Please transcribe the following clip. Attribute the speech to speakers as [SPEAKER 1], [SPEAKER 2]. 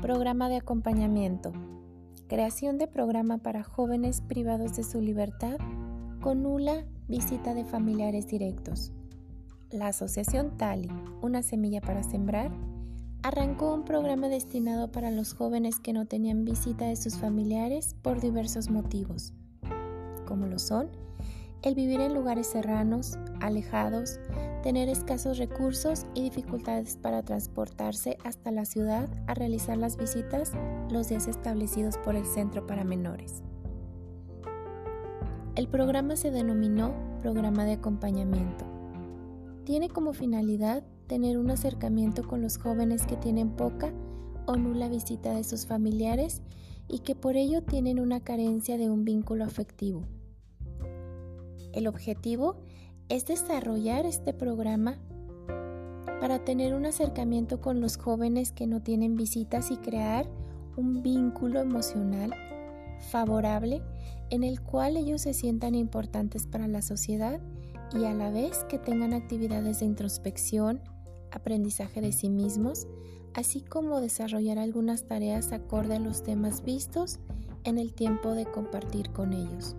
[SPEAKER 1] Programa de acompañamiento. Creación de programa para jóvenes privados de su libertad con nula visita de familiares directos. La Asociación Tali, una semilla para sembrar, arrancó un programa destinado para los jóvenes que no tenían visita de sus familiares por diversos motivos, como lo son el vivir en lugares serranos, alejados, tener escasos recursos y dificultades para transportarse hasta la ciudad a realizar las visitas los días establecidos por el Centro para Menores. El programa se denominó Programa de Acompañamiento. Tiene como finalidad tener un acercamiento con los jóvenes que tienen poca o nula visita de sus familiares y que por ello tienen una carencia de un vínculo afectivo. El objetivo es desarrollar este programa para tener un acercamiento con los jóvenes que no tienen visitas y crear un vínculo emocional favorable en el cual ellos se sientan importantes para la sociedad y a la vez que tengan actividades de introspección, aprendizaje de sí mismos, así como desarrollar algunas tareas acorde a los temas vistos en el tiempo de compartir con ellos.